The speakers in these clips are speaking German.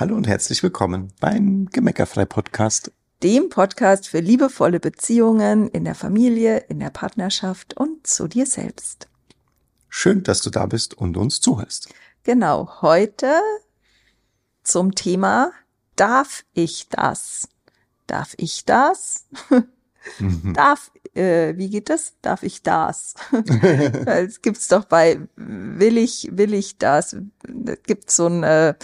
Hallo und herzlich willkommen beim Gemeckerfrei Podcast. Dem Podcast für liebevolle Beziehungen in der Familie, in der Partnerschaft und zu dir selbst. Schön, dass du da bist und uns zuhörst. Genau, heute zum Thema Darf ich das? Darf ich das? Mhm. Darf, äh, wie geht das? Darf ich das? Es gibt's doch bei Will ich, will ich das? Da gibt's so ein, äh,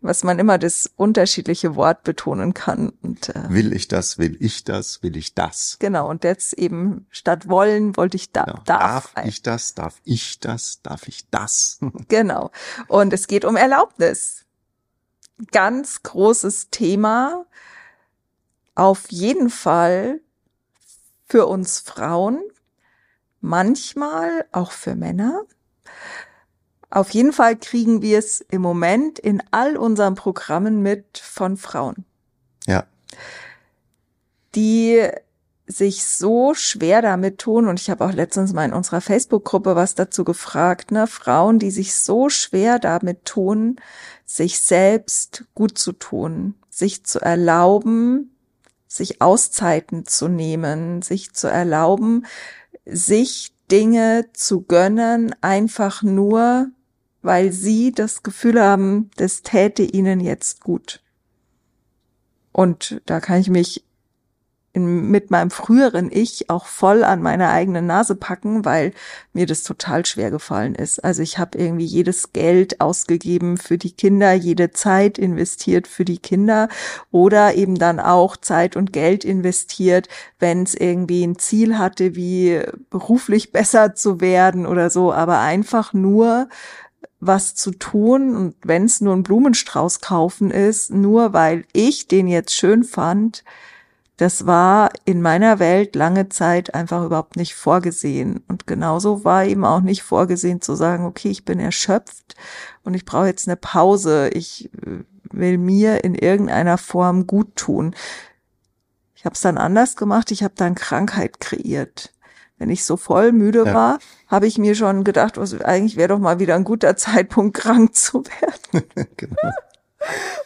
was man immer das unterschiedliche Wort betonen kann. Und, äh, will ich das, will ich das, will ich das. Genau, und jetzt eben statt wollen wollte ich da, ja, darf. Darf ich das, darf ich das, darf ich das. genau. Und es geht um Erlaubnis. Ganz großes Thema. Auf jeden Fall für uns Frauen, manchmal auch für Männer. Auf jeden Fall kriegen wir es im Moment in all unseren Programmen mit von Frauen. Ja. Die sich so schwer damit tun, und ich habe auch letztens mal in unserer Facebook-Gruppe was dazu gefragt, ne, Frauen, die sich so schwer damit tun, sich selbst gut zu tun, sich zu erlauben, sich Auszeiten zu nehmen, sich zu erlauben, sich Dinge zu gönnen, einfach nur, weil sie das Gefühl haben, das täte ihnen jetzt gut. Und da kann ich mich in, mit meinem früheren Ich auch voll an meine eigene Nase packen, weil mir das total schwer gefallen ist. Also ich habe irgendwie jedes Geld ausgegeben für die Kinder, jede Zeit investiert für die Kinder oder eben dann auch Zeit und Geld investiert, wenn es irgendwie ein Ziel hatte, wie beruflich besser zu werden oder so, aber einfach nur was zu tun und wenn es nur ein Blumenstrauß kaufen ist, nur weil ich den jetzt schön fand, das war in meiner Welt lange Zeit einfach überhaupt nicht vorgesehen. Und genauso war eben auch nicht vorgesehen zu sagen, okay, ich bin erschöpft und ich brauche jetzt eine Pause. Ich äh, will mir in irgendeiner Form gut tun. Ich habe es dann anders gemacht. Ich habe dann Krankheit kreiert. Wenn ich so voll müde ja. war, habe ich mir schon gedacht, was, eigentlich wäre doch mal wieder ein guter Zeitpunkt, krank zu werden. genau.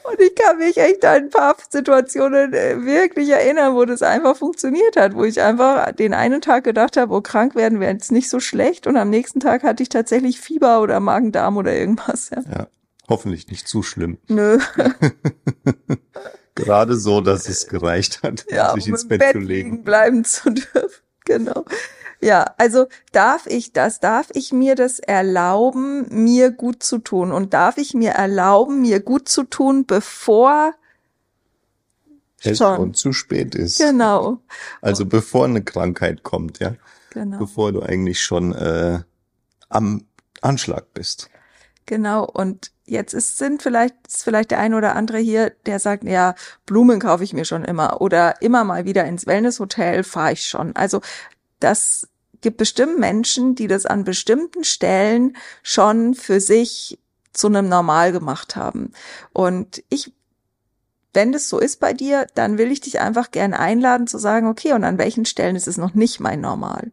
Und ich kann mich echt an ein paar Situationen äh, wirklich erinnern, wo das einfach funktioniert hat, wo ich einfach den einen Tag gedacht habe, oh, krank werden wäre jetzt nicht so schlecht und am nächsten Tag hatte ich tatsächlich Fieber oder Magen-Darm oder irgendwas. Ja. ja, hoffentlich nicht zu schlimm. Nö. Gerade so, dass es gereicht hat, ja, sich ins Bett, Bett zu legen. bleiben zu dürfen. Genau. Ja, also darf ich das, darf ich mir das erlauben, mir gut zu tun? Und darf ich mir erlauben, mir gut zu tun, bevor es schon zu spät ist. Genau. Also bevor eine Krankheit kommt, ja. Genau. Bevor du eigentlich schon äh, am Anschlag bist. Genau. Und jetzt ist, sind vielleicht, ist vielleicht der ein oder andere hier, der sagt, ja, Blumen kaufe ich mir schon immer oder immer mal wieder ins Wellnesshotel fahre ich schon. Also das gibt bestimmt Menschen, die das an bestimmten Stellen schon für sich zu einem Normal gemacht haben. Und ich, wenn das so ist bei dir, dann will ich dich einfach gern einladen zu sagen, okay, und an welchen Stellen ist es noch nicht mein Normal?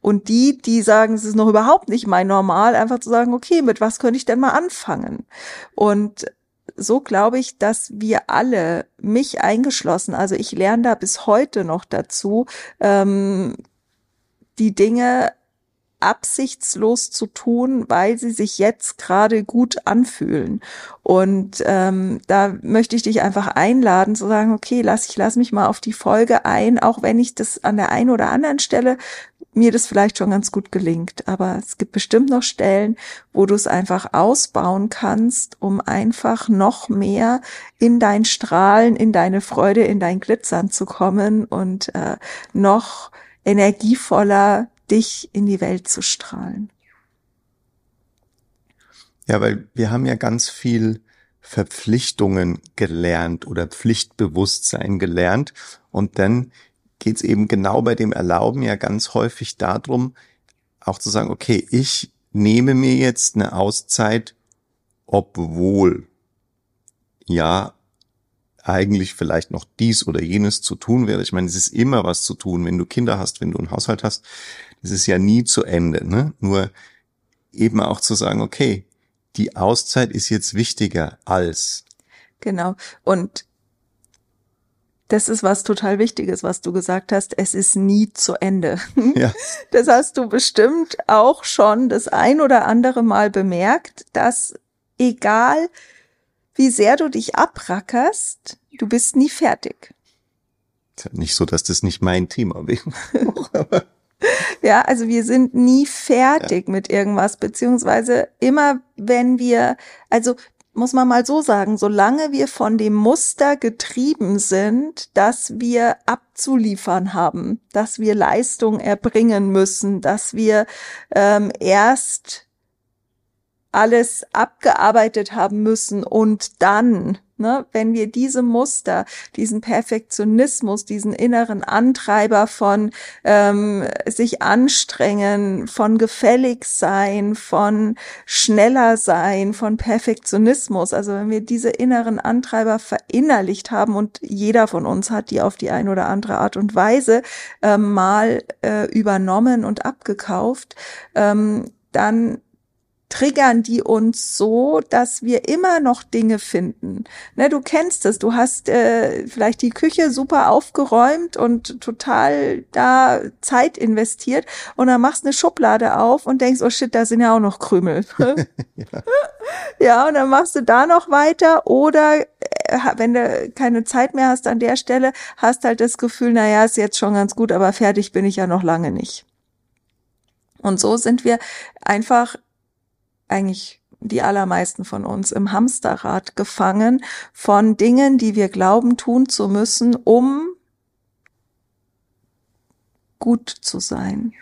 Und die, die sagen, es ist noch überhaupt nicht mein Normal, einfach zu sagen, okay, mit was könnte ich denn mal anfangen? Und so glaube ich, dass wir alle, mich eingeschlossen, also ich lerne da bis heute noch dazu, ähm, die Dinge absichtslos zu tun, weil sie sich jetzt gerade gut anfühlen. Und ähm, da möchte ich dich einfach einladen zu sagen, okay, lass ich lass mich mal auf die Folge ein, auch wenn ich das an der einen oder anderen Stelle mir das vielleicht schon ganz gut gelingt. Aber es gibt bestimmt noch Stellen, wo du es einfach ausbauen kannst, um einfach noch mehr in dein Strahlen, in deine Freude, in dein Glitzern zu kommen und äh, noch energievoller dich in die Welt zu strahlen. Ja, weil wir haben ja ganz viel Verpflichtungen gelernt oder Pflichtbewusstsein gelernt. Und dann geht's eben genau bei dem Erlauben ja ganz häufig darum, auch zu sagen, okay, ich nehme mir jetzt eine Auszeit, obwohl ja eigentlich vielleicht noch dies oder jenes zu tun wäre. Ich meine, es ist immer was zu tun, wenn du Kinder hast, wenn du einen Haushalt hast. Das ist ja nie zu Ende. Ne? Nur eben auch zu sagen, okay, die Auszeit ist jetzt wichtiger als Genau. Und das ist was total Wichtiges, was du gesagt hast. Es ist nie zu Ende. Ja. Das hast du bestimmt auch schon das ein oder andere Mal bemerkt, dass egal wie sehr du dich abrackerst, du bist nie fertig. Nicht so, dass das nicht mein Thema wäre. ja, also wir sind nie fertig ja. mit irgendwas, beziehungsweise immer wenn wir, also muss man mal so sagen, solange wir von dem Muster getrieben sind, dass wir abzuliefern haben, dass wir Leistung erbringen müssen, dass wir ähm, erst alles abgearbeitet haben müssen und dann Ne? Wenn wir diese Muster, diesen Perfektionismus, diesen inneren Antreiber von ähm, sich anstrengen, von gefällig sein, von schneller sein, von Perfektionismus, also wenn wir diese inneren Antreiber verinnerlicht haben und jeder von uns hat die auf die eine oder andere Art und Weise ähm, mal äh, übernommen und abgekauft, ähm, dann triggern die uns so, dass wir immer noch Dinge finden. Ne, du kennst es, du hast äh, vielleicht die Küche super aufgeräumt und total da Zeit investiert und dann machst eine Schublade auf und denkst, oh shit, da sind ja auch noch Krümel. ja. ja, und dann machst du da noch weiter oder äh, wenn du keine Zeit mehr hast an der Stelle, hast halt das Gefühl, na ja, ist jetzt schon ganz gut, aber fertig bin ich ja noch lange nicht. Und so sind wir einfach eigentlich die allermeisten von uns im Hamsterrad gefangen von Dingen, die wir glauben tun zu müssen, um gut zu sein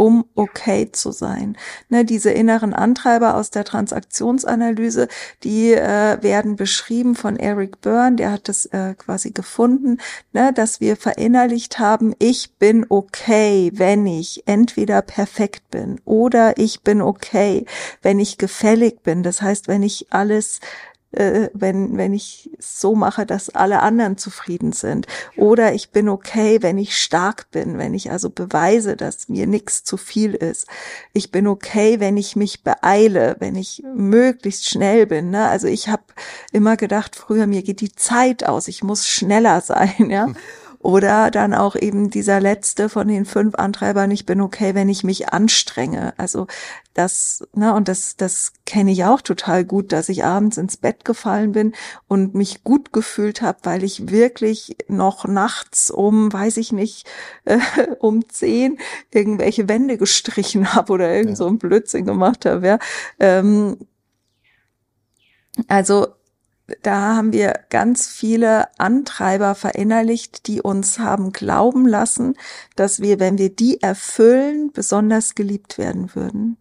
um okay zu sein. Ne, diese inneren Antreiber aus der Transaktionsanalyse, die äh, werden beschrieben von Eric Byrne, der hat das äh, quasi gefunden, ne, dass wir verinnerlicht haben, ich bin okay, wenn ich entweder perfekt bin oder ich bin okay, wenn ich gefällig bin. Das heißt, wenn ich alles äh, wenn, wenn ich so mache, dass alle anderen zufrieden sind. Oder ich bin okay, wenn ich stark bin, wenn ich also beweise, dass mir nichts zu viel ist. Ich bin okay, wenn ich mich beeile, wenn ich möglichst schnell bin. Ne? Also ich habe immer gedacht, früher mir geht die Zeit aus, ich muss schneller sein, ja. Oder dann auch eben dieser letzte von den fünf Antreibern, ich bin okay, wenn ich mich anstrenge. Also das, ne, und das, das kenne ich auch total gut, dass ich abends ins Bett gefallen bin und mich gut gefühlt habe, weil ich wirklich noch nachts um, weiß ich nicht, äh, um zehn irgendwelche Wände gestrichen habe oder irgend ja. so ein Blödsinn gemacht habe. Ja. Ähm, also da haben wir ganz viele Antreiber verinnerlicht, die uns haben glauben lassen, dass wir, wenn wir die erfüllen, besonders geliebt werden würden.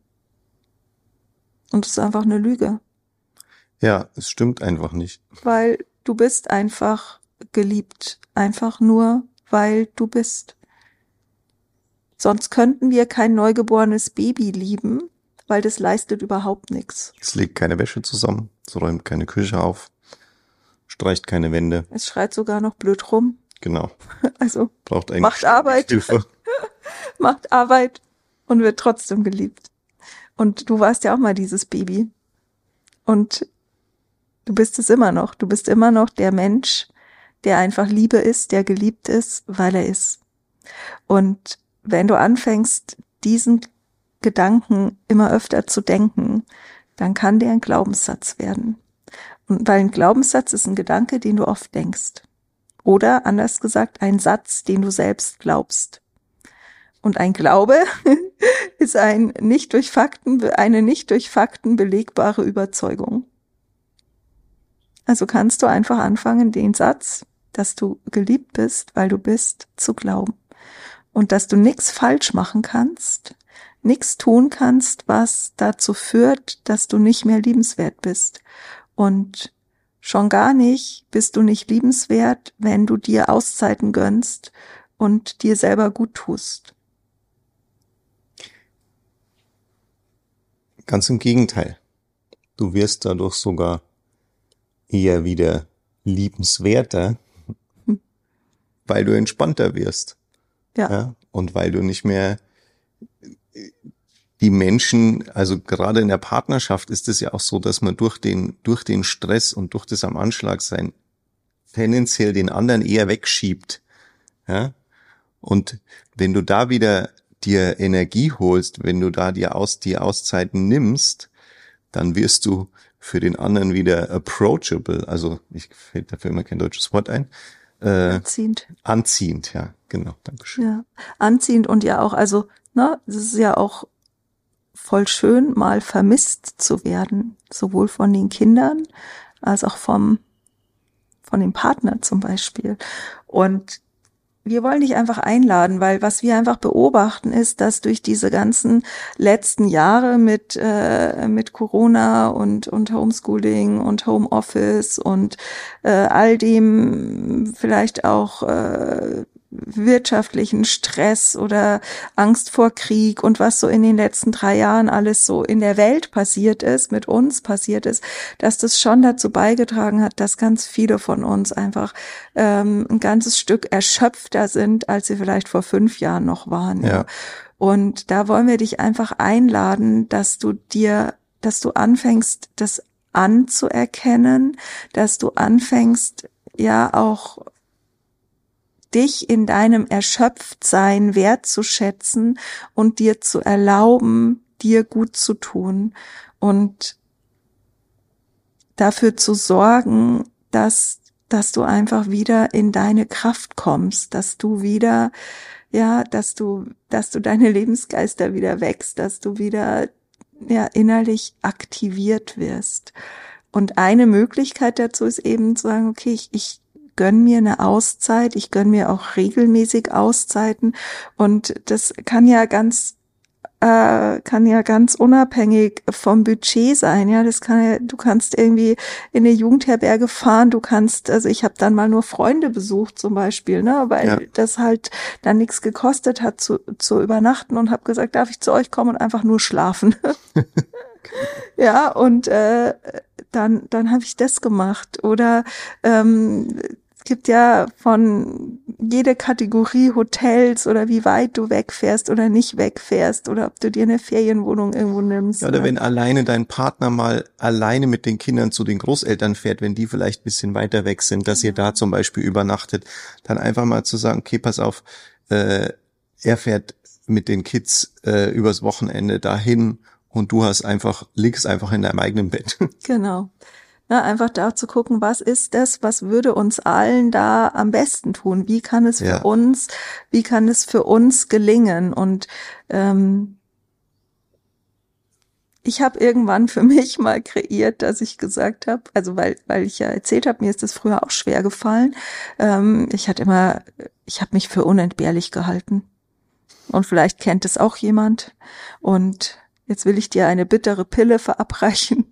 Und es ist einfach eine Lüge. Ja, es stimmt einfach nicht. Weil du bist einfach geliebt. Einfach nur, weil du bist. Sonst könnten wir kein neugeborenes Baby lieben, weil das leistet überhaupt nichts. Es legt keine Wäsche zusammen, es räumt keine Küche auf, streicht keine Wände. Es schreit sogar noch blöd rum. Genau. Also braucht eigentlich macht Arbeit. Hilfe. macht Arbeit und wird trotzdem geliebt. Und du warst ja auch mal dieses Baby. Und du bist es immer noch. Du bist immer noch der Mensch, der einfach Liebe ist, der geliebt ist, weil er ist. Und wenn du anfängst, diesen Gedanken immer öfter zu denken, dann kann der ein Glaubenssatz werden. Und weil ein Glaubenssatz ist ein Gedanke, den du oft denkst. Oder anders gesagt, ein Satz, den du selbst glaubst. Und ein Glaube ist ein nicht durch Fakten, eine nicht durch Fakten belegbare Überzeugung. Also kannst du einfach anfangen, den Satz, dass du geliebt bist, weil du bist, zu glauben. Und dass du nichts falsch machen kannst, nichts tun kannst, was dazu führt, dass du nicht mehr liebenswert bist. Und schon gar nicht bist du nicht liebenswert, wenn du dir Auszeiten gönnst und dir selber gut tust. Ganz im Gegenteil. Du wirst dadurch sogar eher wieder liebenswerter, hm. weil du entspannter wirst. Ja. ja. Und weil du nicht mehr die Menschen, also gerade in der Partnerschaft ist es ja auch so, dass man durch den, durch den Stress und durch das am Anschlag sein tendenziell den anderen eher wegschiebt. Ja? Und wenn du da wieder dir Energie holst, wenn du da dir aus, die Auszeiten nimmst, dann wirst du für den anderen wieder approachable. Also ich fällt dafür immer kein deutsches Wort ein. Äh, anziehend. Anziehend, ja, genau. Dankeschön. Ja, anziehend und ja auch, also, ne, es ist ja auch voll schön, mal vermisst zu werden, sowohl von den Kindern als auch vom, von dem Partner zum Beispiel. Und wir wollen dich einfach einladen, weil was wir einfach beobachten ist, dass durch diese ganzen letzten Jahre mit äh, mit Corona und und Homeschooling und Homeoffice und äh, all dem vielleicht auch äh, wirtschaftlichen Stress oder Angst vor Krieg und was so in den letzten drei Jahren alles so in der Welt passiert ist, mit uns passiert ist, dass das schon dazu beigetragen hat, dass ganz viele von uns einfach ähm, ein ganzes Stück erschöpfter sind, als sie vielleicht vor fünf Jahren noch waren. Ja. Und da wollen wir dich einfach einladen, dass du dir, dass du anfängst, das anzuerkennen, dass du anfängst, ja auch dich in deinem Erschöpftsein wertzuschätzen und dir zu erlauben, dir gut zu tun und dafür zu sorgen, dass, dass du einfach wieder in deine Kraft kommst, dass du wieder, ja, dass du, dass du deine Lebensgeister wieder wächst, dass du wieder, ja, innerlich aktiviert wirst. Und eine Möglichkeit dazu ist eben zu sagen, okay, ich, ich gönn mir eine Auszeit, ich gönn mir auch regelmäßig Auszeiten und das kann ja ganz äh, kann ja ganz unabhängig vom Budget sein. Ja, das kann ja, du kannst irgendwie in eine Jugendherberge fahren, du kannst, also ich habe dann mal nur Freunde besucht zum Beispiel, ne, weil ja. das halt dann nichts gekostet hat zu, zu übernachten und habe gesagt, darf ich zu euch kommen und einfach nur schlafen. ja, und äh, dann, dann habe ich das gemacht. Oder ähm, gibt ja von jede Kategorie Hotels oder wie weit du wegfährst oder nicht wegfährst oder ob du dir eine Ferienwohnung irgendwo nimmst. Ja, oder ne? wenn alleine dein Partner mal alleine mit den Kindern zu den Großeltern fährt, wenn die vielleicht bisschen weiter weg sind, dass ihr da zum Beispiel übernachtet, dann einfach mal zu sagen, okay, pass auf, äh, er fährt mit den Kids äh, übers Wochenende dahin und du hast einfach, liegst einfach in deinem eigenen Bett. Genau. Ne, einfach da zu gucken, was ist das, was würde uns allen da am besten tun? Wie kann es für ja. uns, wie kann es für uns gelingen? Und ähm, ich habe irgendwann für mich mal kreiert, dass ich gesagt habe, also weil weil ich ja erzählt habe, mir ist das früher auch schwer gefallen. Ähm, ich hatte immer, ich habe mich für unentbehrlich gehalten. Und vielleicht kennt es auch jemand. Und jetzt will ich dir eine bittere Pille verabreichen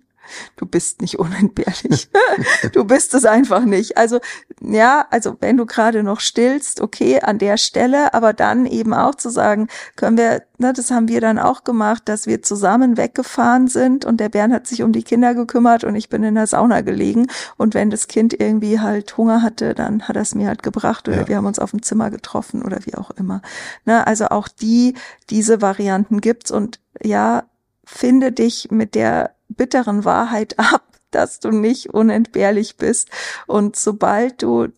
du bist nicht unentbehrlich. du bist es einfach nicht. Also ja, also wenn du gerade noch stillst, okay, an der Stelle, aber dann eben auch zu sagen, können wir, na, das haben wir dann auch gemacht, dass wir zusammen weggefahren sind und der Bernd hat sich um die Kinder gekümmert und ich bin in der Sauna gelegen und wenn das Kind irgendwie halt Hunger hatte, dann hat er es mir halt gebracht oder ja. wir haben uns auf dem Zimmer getroffen oder wie auch immer. Na, also auch die, diese Varianten gibt's und ja, finde dich mit der bitteren Wahrheit ab, dass du nicht unentbehrlich bist. Und sobald du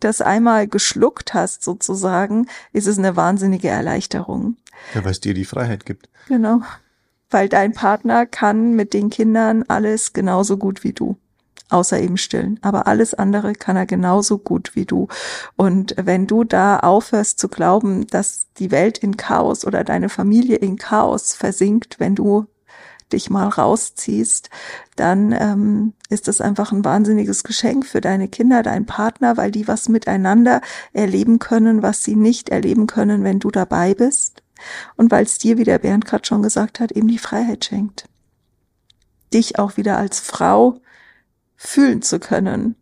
das einmal geschluckt hast, sozusagen, ist es eine wahnsinnige Erleichterung. Ja, weil es dir die Freiheit gibt. Genau. Weil dein Partner kann mit den Kindern alles genauso gut wie du. Außer eben stillen. Aber alles andere kann er genauso gut wie du. Und wenn du da aufhörst zu glauben, dass die Welt in Chaos oder deine Familie in Chaos versinkt, wenn du dich mal rausziehst, dann ähm, ist das einfach ein wahnsinniges Geschenk für deine Kinder, deinen Partner, weil die was miteinander erleben können, was sie nicht erleben können, wenn du dabei bist. Und weil es dir, wie der Bernd gerade schon gesagt hat, eben die Freiheit schenkt. Dich auch wieder als Frau fühlen zu können,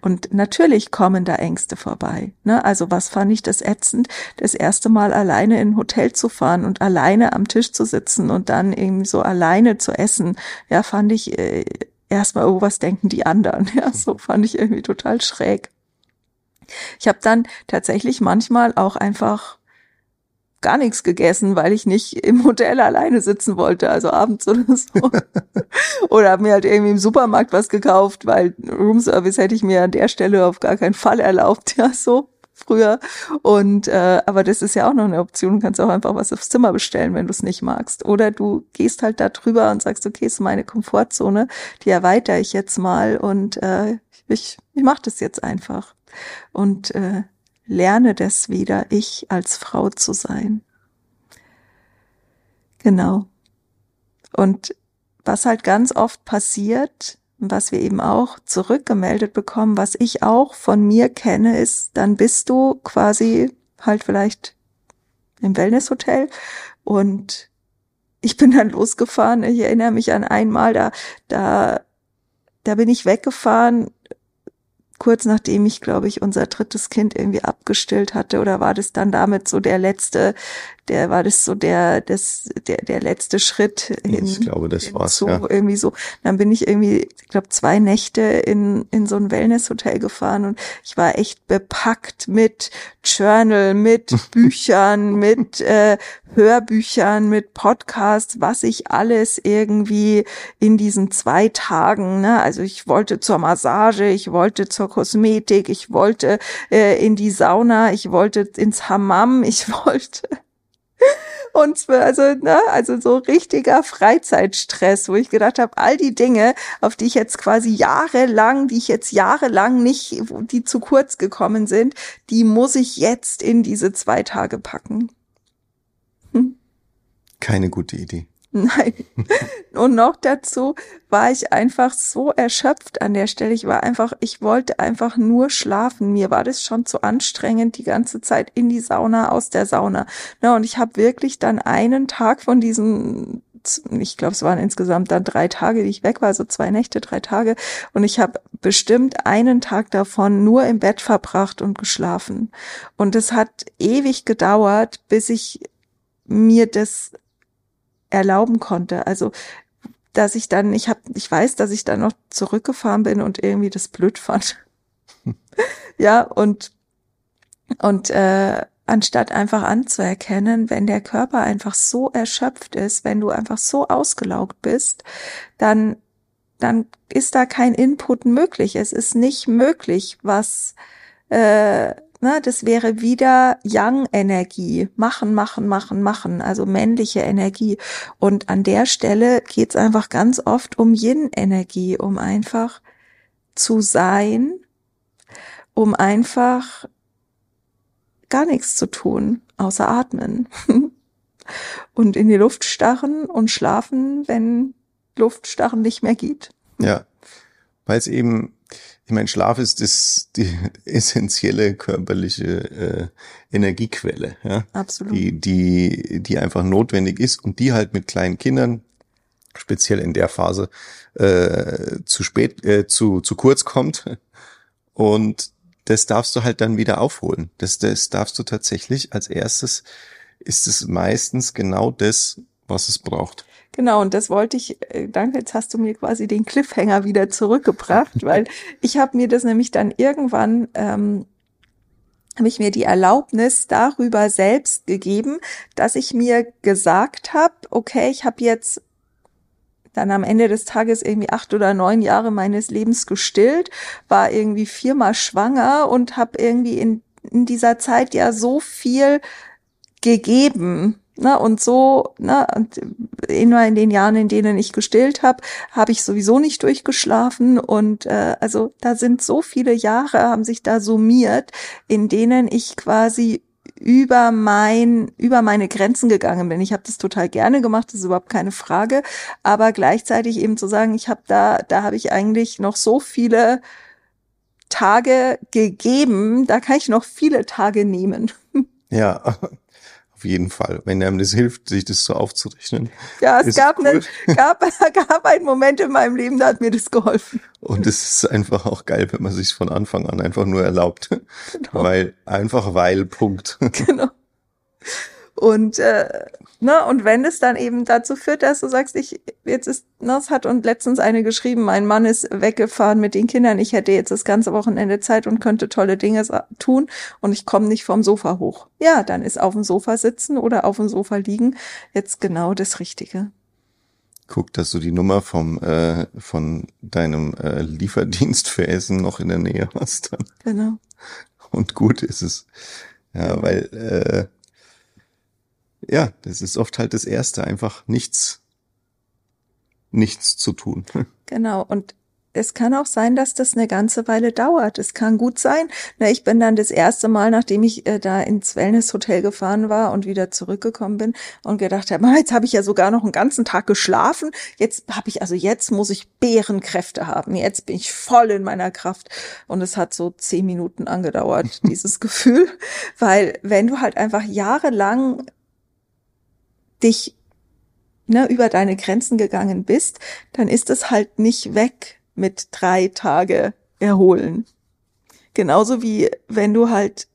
und natürlich kommen da Ängste vorbei. Ne? Also was fand ich das ätzend, das erste Mal alleine in ein Hotel zu fahren und alleine am Tisch zu sitzen und dann irgendwie so alleine zu essen. Ja, fand ich äh, erstmal, oh, was denken die anderen? Ja, so fand ich irgendwie total schräg. Ich habe dann tatsächlich manchmal auch einfach gar nichts gegessen, weil ich nicht im Hotel alleine sitzen wollte, also abends oder so. oder habe mir halt irgendwie im Supermarkt was gekauft, weil Roomservice hätte ich mir an der Stelle auf gar keinen Fall erlaubt, ja so früher. Und äh, aber das ist ja auch noch eine Option. Du kannst auch einfach was aufs Zimmer bestellen, wenn du es nicht magst. Oder du gehst halt da drüber und sagst, okay, ist meine Komfortzone, die erweitere ich jetzt mal und äh, ich, ich mache das jetzt einfach. Und äh, lerne das wieder, ich als Frau zu sein. Genau. Und was halt ganz oft passiert, was wir eben auch zurückgemeldet bekommen, was ich auch von mir kenne, ist, dann bist du quasi halt vielleicht im Wellnesshotel und ich bin dann losgefahren. Ich erinnere mich an einmal, da, da, da bin ich weggefahren kurz nachdem ich, glaube ich, unser drittes Kind irgendwie abgestillt hatte, oder war das dann damit so der letzte, der war das so der, das, der, der letzte Schritt in, ich glaube, das war's, so, ja. irgendwie so. Dann bin ich irgendwie, ich glaube, zwei Nächte in, in so ein Wellnesshotel gefahren und ich war echt bepackt mit Journal, mit Büchern, mit äh, Hörbüchern, mit Podcasts, was ich alles irgendwie in diesen zwei Tagen, ne, also ich wollte zur Massage, ich wollte zur Kosmetik, ich wollte äh, in die Sauna, ich wollte ins Hammam, ich wollte und also, ne, also so richtiger Freizeitstress, wo ich gedacht habe, all die Dinge, auf die ich jetzt quasi jahrelang, die ich jetzt jahrelang nicht, die zu kurz gekommen sind, die muss ich jetzt in diese zwei Tage packen. Hm? Keine gute Idee. Nein. Und noch dazu war ich einfach so erschöpft an der Stelle. Ich war einfach, ich wollte einfach nur schlafen. Mir war das schon zu anstrengend, die ganze Zeit in die Sauna, aus der Sauna. Na, und ich habe wirklich dann einen Tag von diesen ich glaube, es waren insgesamt dann drei Tage, die ich weg war, also zwei Nächte, drei Tage. Und ich habe bestimmt einen Tag davon nur im Bett verbracht und geschlafen. Und es hat ewig gedauert, bis ich mir das erlauben konnte. Also dass ich dann, ich habe, ich weiß, dass ich dann noch zurückgefahren bin und irgendwie das blöd fand. ja, und und äh, anstatt einfach anzuerkennen, wenn der Körper einfach so erschöpft ist, wenn du einfach so ausgelaugt bist, dann dann ist da kein Input möglich. Es ist nicht möglich, was äh, Ne, das wäre wieder Yang-Energie. Machen, machen, machen, machen. Also männliche Energie. Und an der Stelle geht's einfach ganz oft um Yin-Energie, um einfach zu sein, um einfach gar nichts zu tun, außer atmen. und in die Luft starren und schlafen, wenn Luftstarren nicht mehr geht. Ja, weil es eben ich meine, Schlaf ist das, die essentielle körperliche äh, Energiequelle, ja, Absolut. die die die einfach notwendig ist und die halt mit kleinen Kindern speziell in der Phase äh, zu spät äh, zu zu kurz kommt und das darfst du halt dann wieder aufholen. Das das darfst du tatsächlich als erstes ist es meistens genau das, was es braucht. Genau, und das wollte ich, äh, danke, jetzt hast du mir quasi den Cliffhanger wieder zurückgebracht, weil ich habe mir das nämlich dann irgendwann, ähm, habe ich mir die Erlaubnis darüber selbst gegeben, dass ich mir gesagt habe, okay, ich habe jetzt dann am Ende des Tages irgendwie acht oder neun Jahre meines Lebens gestillt, war irgendwie viermal schwanger und habe irgendwie in, in dieser Zeit ja so viel gegeben Ne, und so, ne, und immer in den Jahren, in denen ich gestillt habe, habe ich sowieso nicht durchgeschlafen. Und äh, also da sind so viele Jahre, haben sich da summiert, in denen ich quasi über mein über meine Grenzen gegangen bin. Ich habe das total gerne gemacht, das ist überhaupt keine Frage, aber gleichzeitig eben zu sagen, ich habe da da habe ich eigentlich noch so viele Tage gegeben, da kann ich noch viele Tage nehmen. Ja, auf jeden Fall, wenn einem das hilft, sich das so aufzurechnen. Ja, es gab, cool. einen, gab, gab einen Moment in meinem Leben, da hat mir das geholfen. Und es ist einfach auch geil, wenn man sich von Anfang an einfach nur erlaubt. Genau. Weil, einfach weil, Punkt. Genau. Und äh, ne, und wenn es dann eben dazu führt, dass du sagst, ich jetzt ist, das ne, hat und letztens eine geschrieben, mein Mann ist weggefahren mit den Kindern, ich hätte jetzt das ganze Wochenende Zeit und könnte tolle Dinge tun und ich komme nicht vom Sofa hoch. Ja, dann ist auf dem Sofa sitzen oder auf dem Sofa liegen jetzt genau das Richtige. Guck, dass du die Nummer vom äh, von deinem äh, Lieferdienst für Essen noch in der Nähe hast. Dann. Genau. Und gut ist es. Ja, weil äh, ja, das ist oft halt das Erste, einfach nichts, nichts zu tun. Genau. Und es kann auch sein, dass das eine ganze Weile dauert. Es kann gut sein. Na, ich bin dann das erste Mal, nachdem ich äh, da ins Wellness-Hotel gefahren war und wieder zurückgekommen bin und gedacht habe, jetzt habe ich ja sogar noch einen ganzen Tag geschlafen. Jetzt habe ich, also jetzt muss ich Bärenkräfte haben. Jetzt bin ich voll in meiner Kraft. Und es hat so zehn Minuten angedauert, dieses Gefühl. Weil wenn du halt einfach jahrelang dich ne, über deine Grenzen gegangen bist, dann ist es halt nicht weg mit drei Tage erholen. Genauso wie wenn du halt,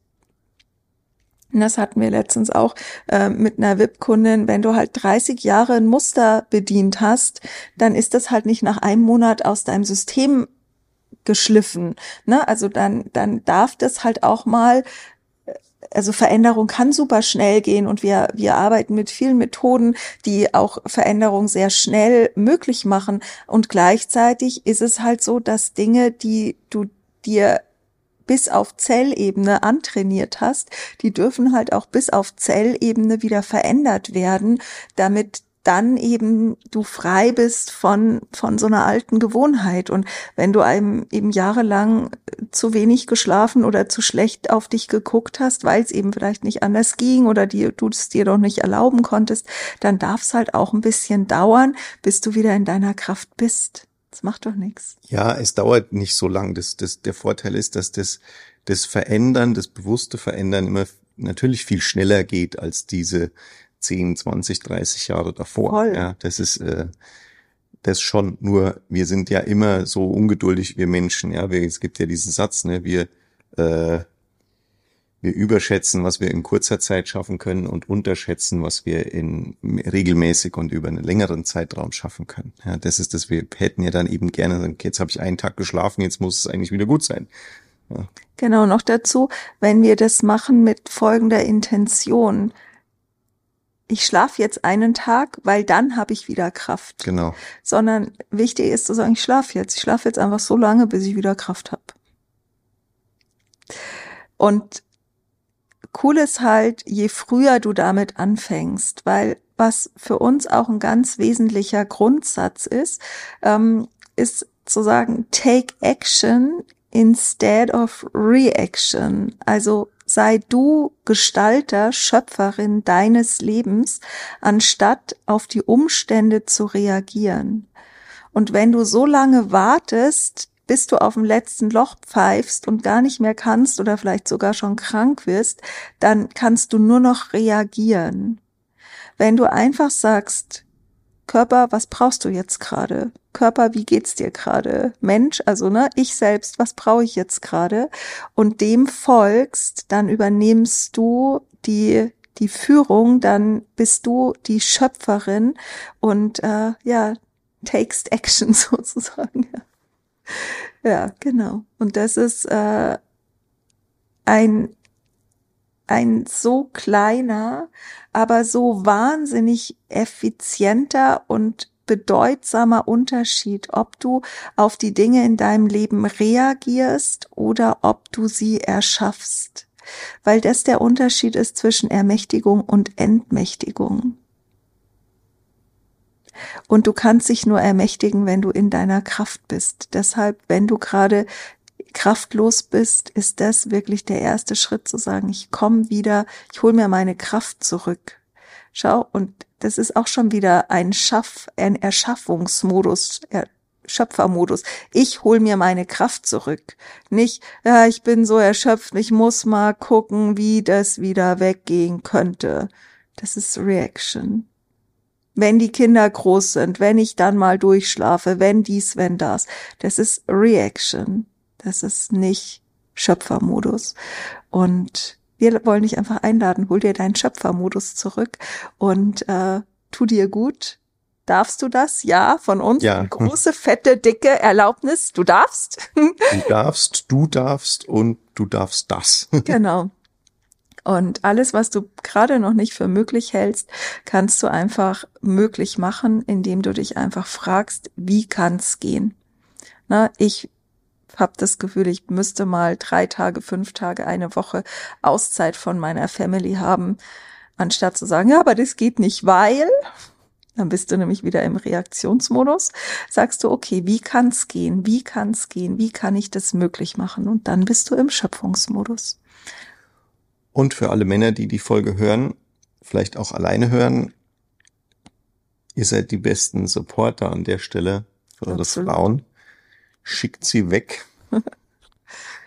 das hatten wir letztens auch äh, mit einer VIP-Kundin, wenn du halt 30 Jahre ein Muster bedient hast, dann ist das halt nicht nach einem Monat aus deinem System geschliffen. Ne? Also dann, dann darf das halt auch mal also Veränderung kann super schnell gehen und wir, wir arbeiten mit vielen Methoden, die auch Veränderung sehr schnell möglich machen. Und gleichzeitig ist es halt so, dass Dinge, die du dir bis auf Zellebene antrainiert hast, die dürfen halt auch bis auf Zellebene wieder verändert werden, damit dann eben du frei bist von, von so einer alten Gewohnheit. Und wenn du einem eben jahrelang zu wenig geschlafen oder zu schlecht auf dich geguckt hast, weil es eben vielleicht nicht anders ging oder die, du es dir doch nicht erlauben konntest, dann darf es halt auch ein bisschen dauern, bis du wieder in deiner Kraft bist. Das macht doch nichts. Ja, es dauert nicht so lang. Das, das, der Vorteil ist, dass das, das Verändern, das bewusste Verändern immer natürlich viel schneller geht als diese 10, 20, 30 Jahre davor. Voll. Ja, das ist äh, das schon. Nur wir sind ja immer so ungeduldig, wir Menschen. Ja, wir, es gibt ja diesen Satz, ne, wir äh, wir überschätzen, was wir in kurzer Zeit schaffen können und unterschätzen, was wir in regelmäßig und über einen längeren Zeitraum schaffen können. Ja, das ist das. Wir hätten ja dann eben gerne, jetzt habe ich einen Tag geschlafen, jetzt muss es eigentlich wieder gut sein. Ja. Genau, noch dazu, wenn wir das machen mit folgender Intention, ich schlafe jetzt einen Tag, weil dann habe ich wieder Kraft. Genau. Sondern wichtig ist zu sagen, ich schlafe jetzt. Ich schlafe jetzt einfach so lange, bis ich wieder Kraft habe. Und cool ist halt, je früher du damit anfängst, weil was für uns auch ein ganz wesentlicher Grundsatz ist, ähm, ist zu sagen, take action instead of reaction. Also sei du Gestalter, Schöpferin deines Lebens, anstatt auf die Umstände zu reagieren. Und wenn du so lange wartest, bis du auf dem letzten Loch pfeifst und gar nicht mehr kannst oder vielleicht sogar schon krank wirst, dann kannst du nur noch reagieren. Wenn du einfach sagst, Körper, was brauchst du jetzt gerade? Körper, wie geht's dir gerade? Mensch, also ne, ich selbst, was brauche ich jetzt gerade? Und dem folgst, dann übernimmst du die die Führung, dann bist du die Schöpferin und äh, ja, takes action sozusagen. Ja, genau. Und das ist äh, ein ein so kleiner, aber so wahnsinnig effizienter und bedeutsamer Unterschied, ob du auf die Dinge in deinem Leben reagierst oder ob du sie erschaffst, weil das der Unterschied ist zwischen Ermächtigung und Entmächtigung. Und du kannst dich nur ermächtigen, wenn du in deiner Kraft bist. Deshalb, wenn du gerade kraftlos bist, ist das wirklich der erste Schritt zu sagen, ich komme wieder, ich hole mir meine Kraft zurück. Schau, und das ist auch schon wieder ein Schaff, ein Erschaffungsmodus, Schöpfermodus. Ich hol mir meine Kraft zurück. Nicht, ja, ich bin so erschöpft, ich muss mal gucken, wie das wieder weggehen könnte. Das ist Reaction. Wenn die Kinder groß sind, wenn ich dann mal durchschlafe, wenn dies, wenn das. Das ist Reaction. Das ist nicht Schöpfermodus. Und wir wollen dich einfach einladen, hol dir deinen Schöpfermodus zurück und äh, tu dir gut. Darfst du das? Ja, von uns. Ja. Große, fette, dicke Erlaubnis. Du darfst. Du darfst, du darfst und du darfst das. genau. Und alles, was du gerade noch nicht für möglich hältst, kannst du einfach möglich machen, indem du dich einfach fragst, wie kann's gehen? Na, ich habe das Gefühl, ich müsste mal drei Tage, fünf Tage, eine Woche Auszeit von meiner Family haben, anstatt zu sagen, ja, aber das geht nicht, weil, dann bist du nämlich wieder im Reaktionsmodus, sagst du, okay, wie kann's gehen? Wie kann's gehen? Wie kann ich das möglich machen? Und dann bist du im Schöpfungsmodus. Und für alle Männer, die die Folge hören, vielleicht auch alleine hören, ihr seid die besten Supporter an der Stelle für eure Frauen. Schickt sie weg.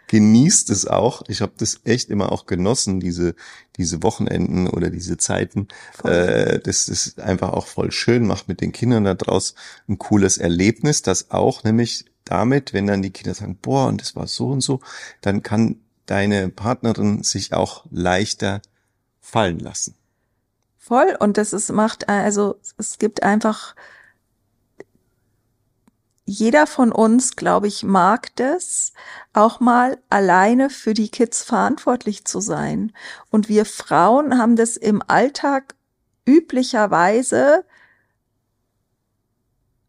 Genießt es auch. Ich habe das echt immer auch genossen, diese, diese Wochenenden oder diese Zeiten. Äh, das ist einfach auch voll schön, macht mit den Kindern da draus ein cooles Erlebnis, das auch nämlich damit, wenn dann die Kinder sagen, boah, und das war so und so, dann kann deine Partnerin sich auch leichter fallen lassen. Voll. Und das ist, macht, also es gibt einfach, jeder von uns, glaube ich, mag das, auch mal alleine für die Kids verantwortlich zu sein. Und wir Frauen haben das im Alltag üblicherweise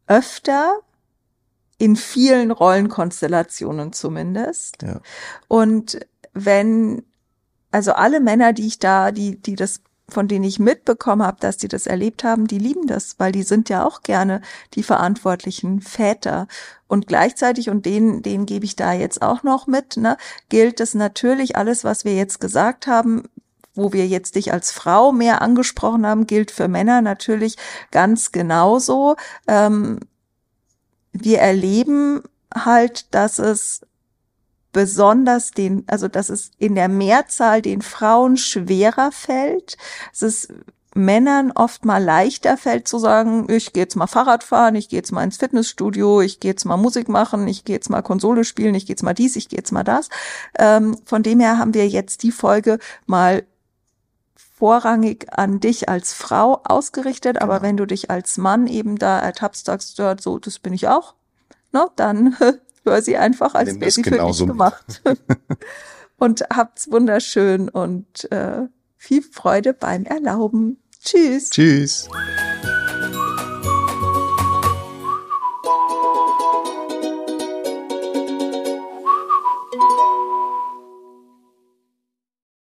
öfter in vielen Rollenkonstellationen zumindest. Ja. Und wenn, also alle Männer, die ich da, die, die das von denen ich mitbekommen habe, dass die das erlebt haben, die lieben das, weil die sind ja auch gerne die verantwortlichen Väter. Und gleichzeitig, und denen, denen gebe ich da jetzt auch noch mit, ne, gilt es natürlich, alles, was wir jetzt gesagt haben, wo wir jetzt dich als Frau mehr angesprochen haben, gilt für Männer natürlich ganz genauso. Ähm, wir erleben halt, dass es besonders den, also dass es in der Mehrzahl den Frauen schwerer fällt. Es ist Männern oft mal leichter fällt zu sagen, ich gehe jetzt mal Fahrrad fahren, ich gehe jetzt mal ins Fitnessstudio, ich gehe jetzt mal Musik machen, ich gehe jetzt mal Konsole spielen, ich gehe jetzt mal dies, ich gehe jetzt mal das. Ähm, von dem her haben wir jetzt die Folge mal vorrangig an dich als Frau ausgerichtet, genau. aber wenn du dich als Mann eben da ertappst, sagst du, so, das bin ich auch, ne, dann hör sie einfach, als wäre sie für dich gemacht. und habt's wunderschön und äh, viel Freude beim Erlauben. Tschüss. Tschüss.